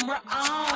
you knew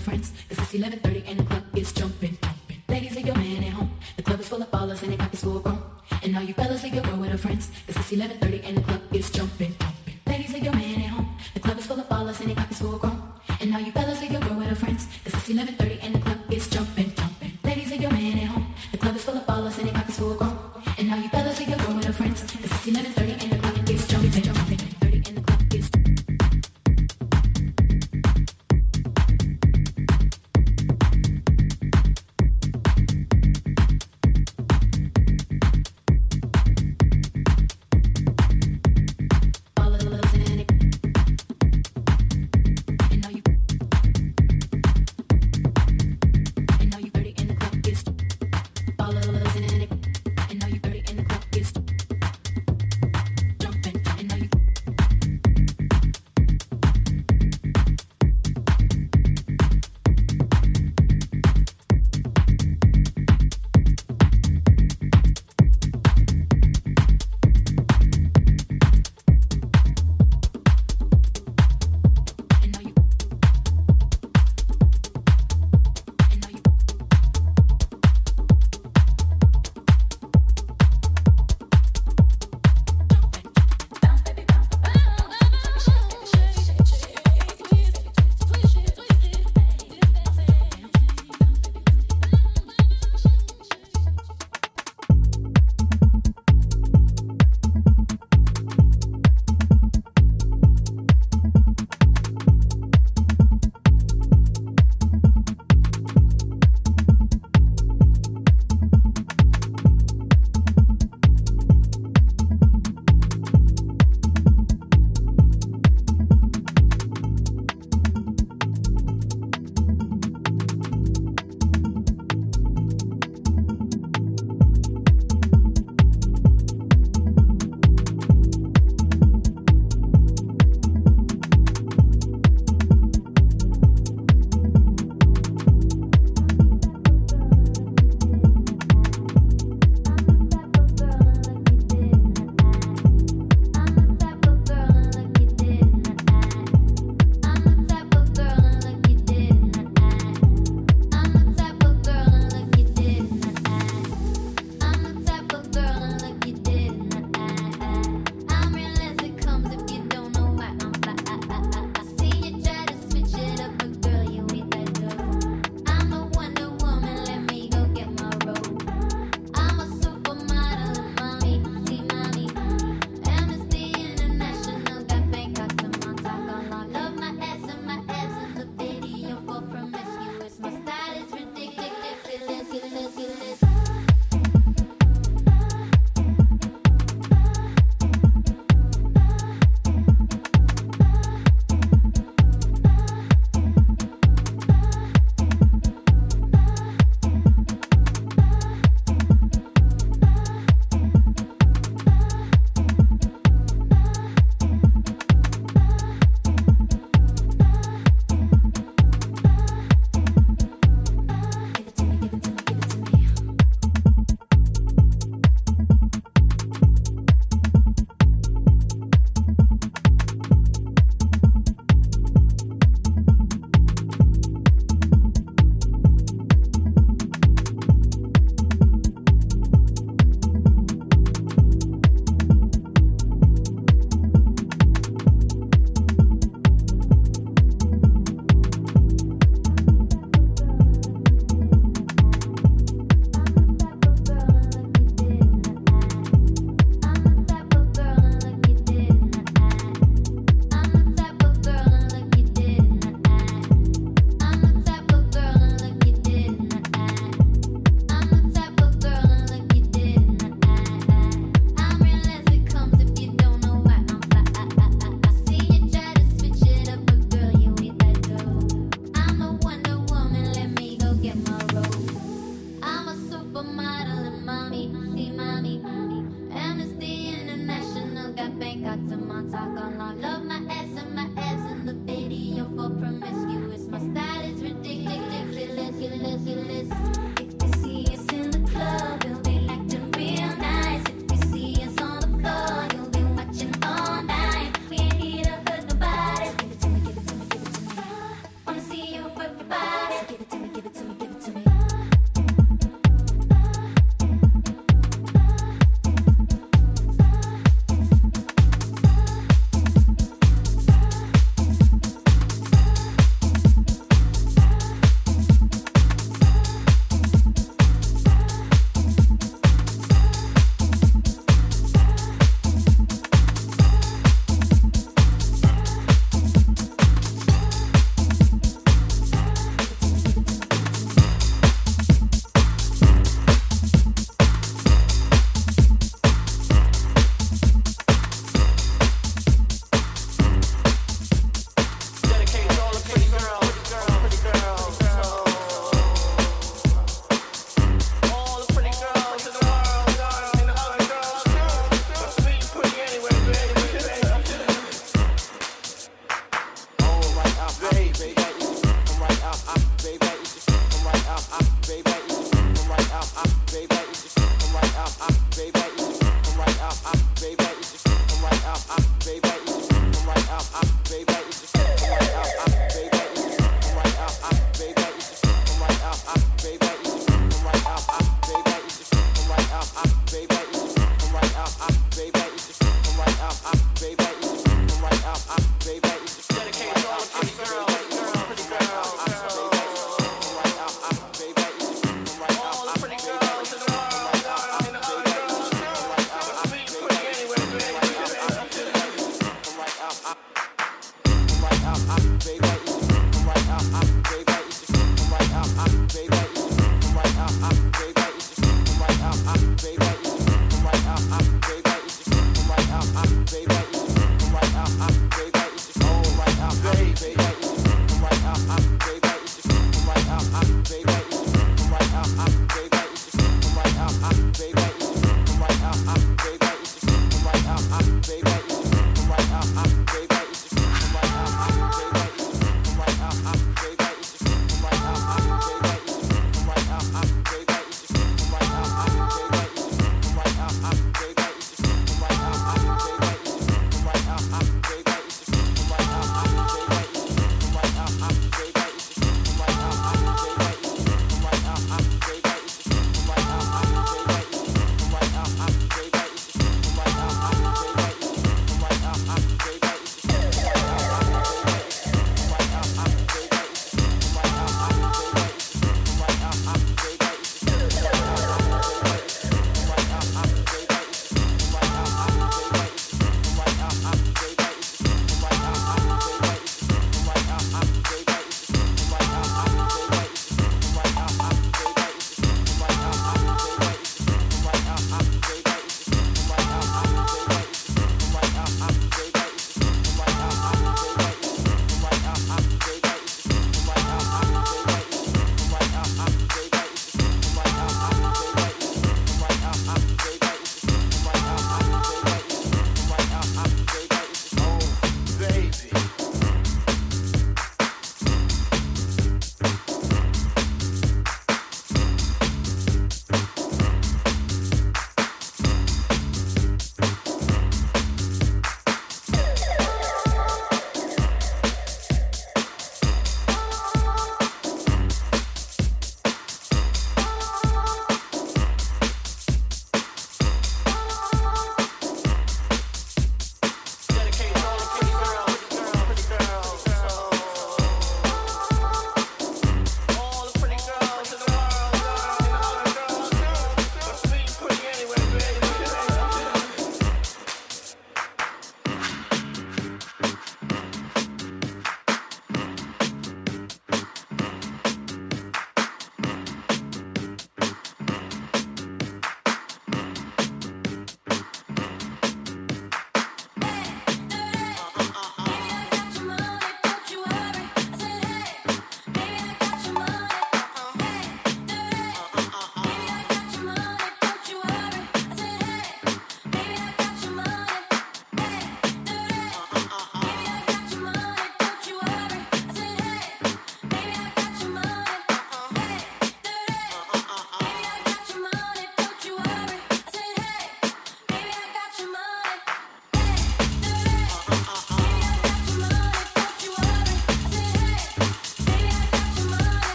friends. Cause it's 11.30 and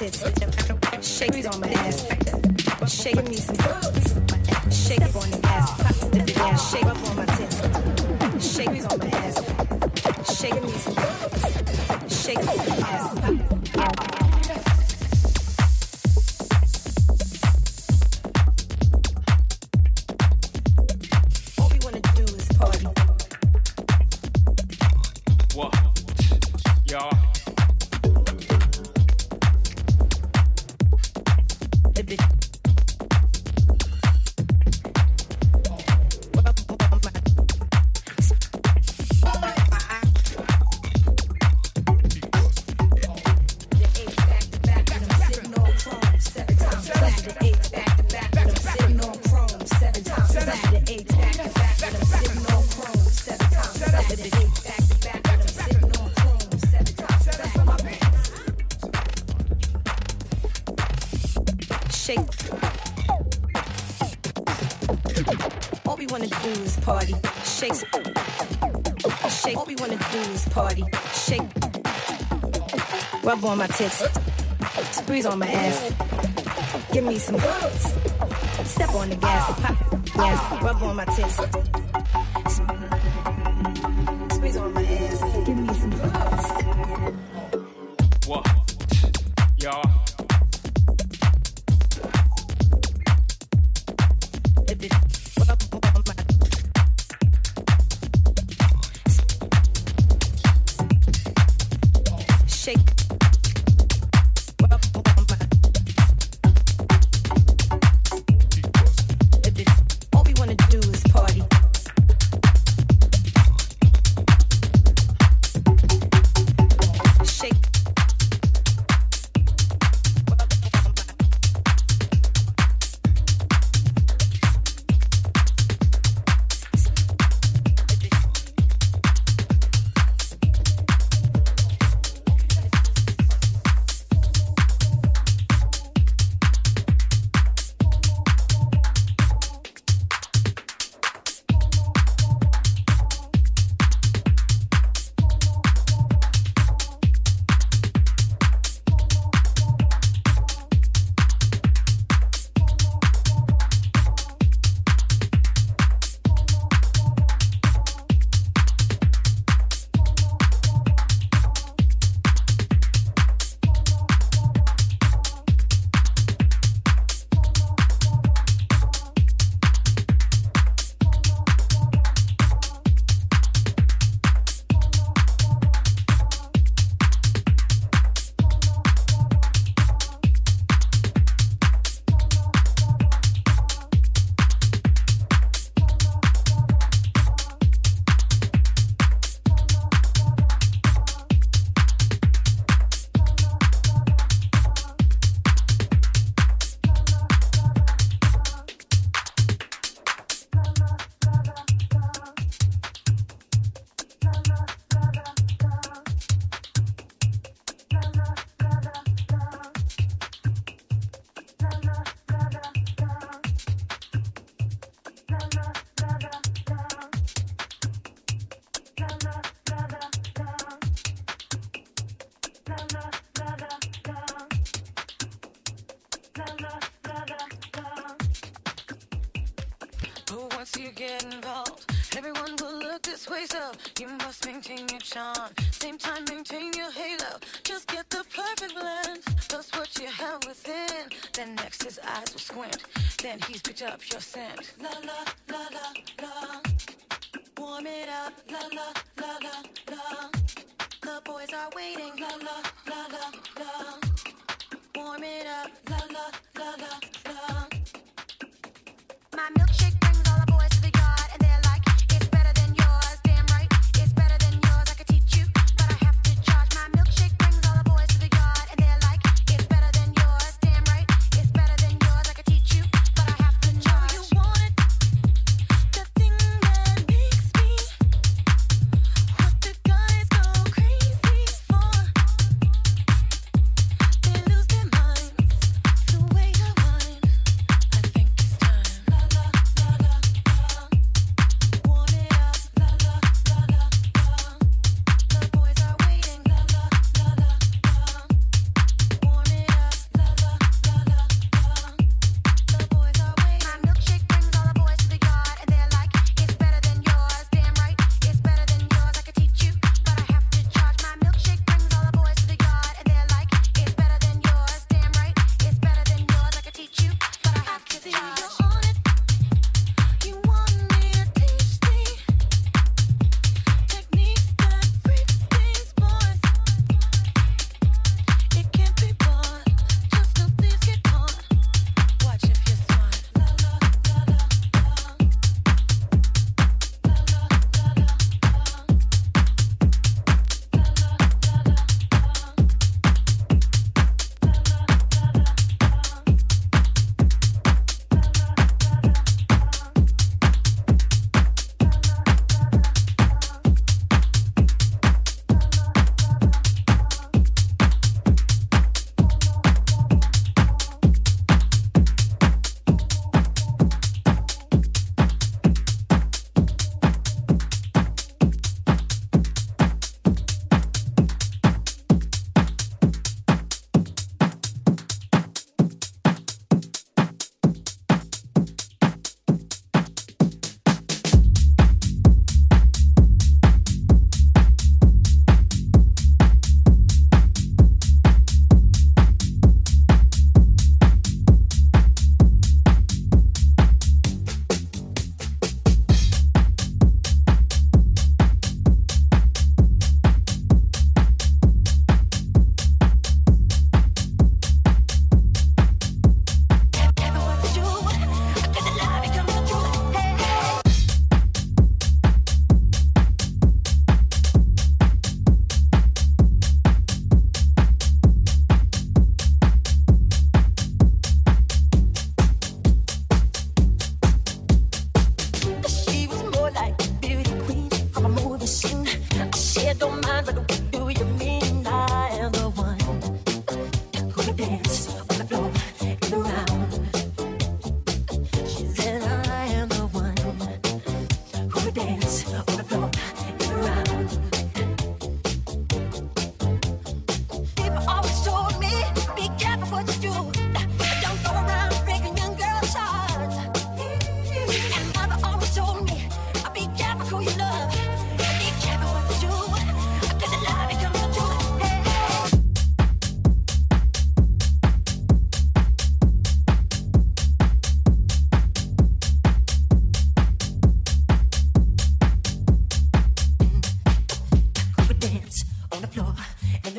it's, it's. party, shake. Shake. All we wanna do is party, shake. Rub on my tits, squeeze on my ass. Give me some. Step on the gas, pop gas, rub on my tits. Up your scent.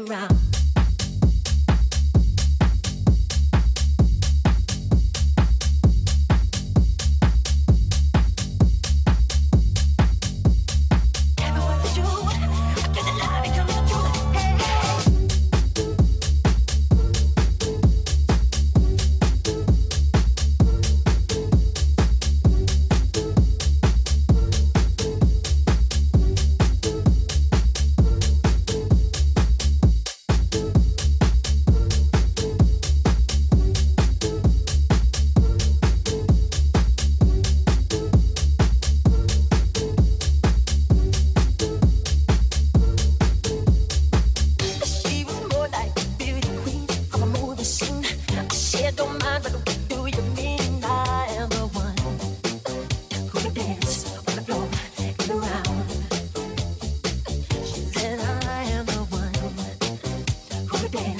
around.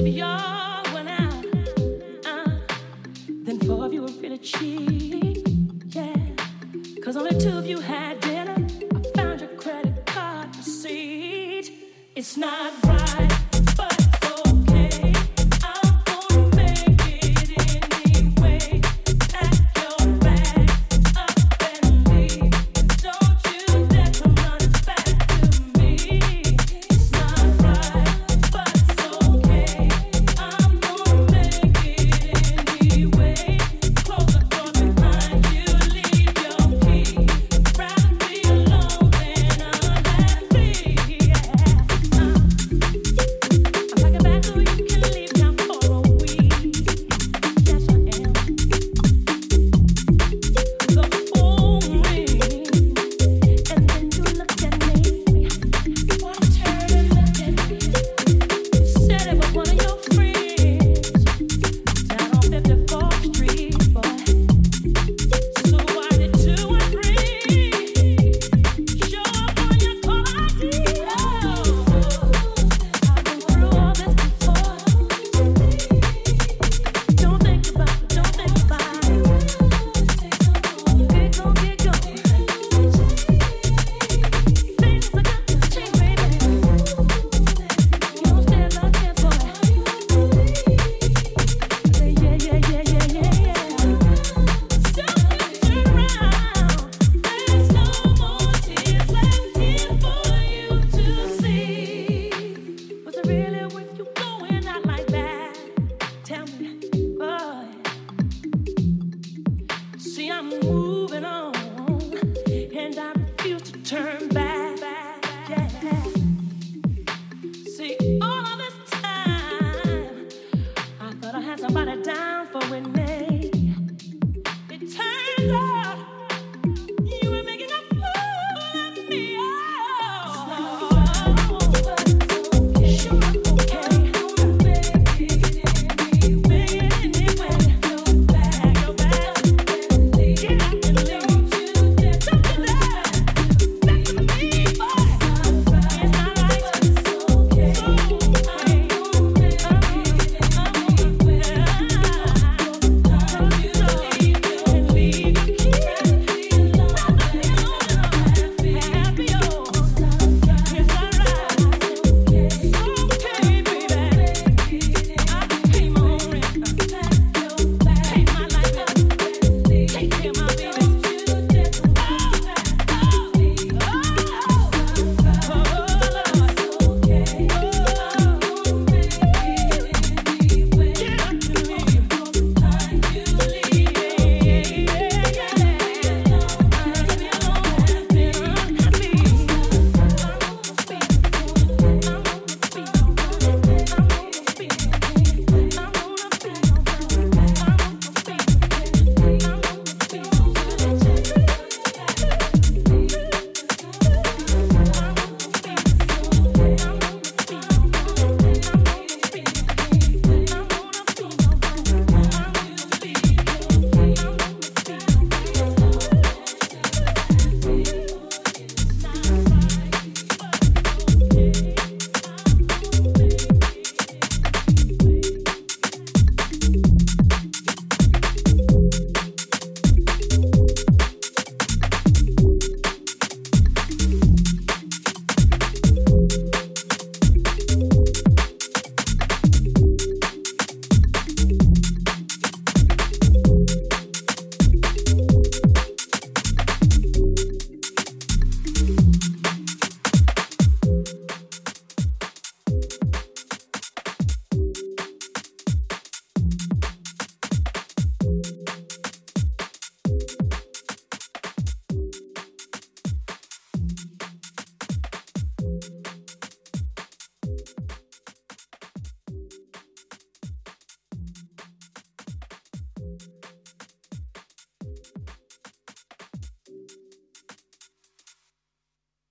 of y'all went out, uh, then four of you were really cheap.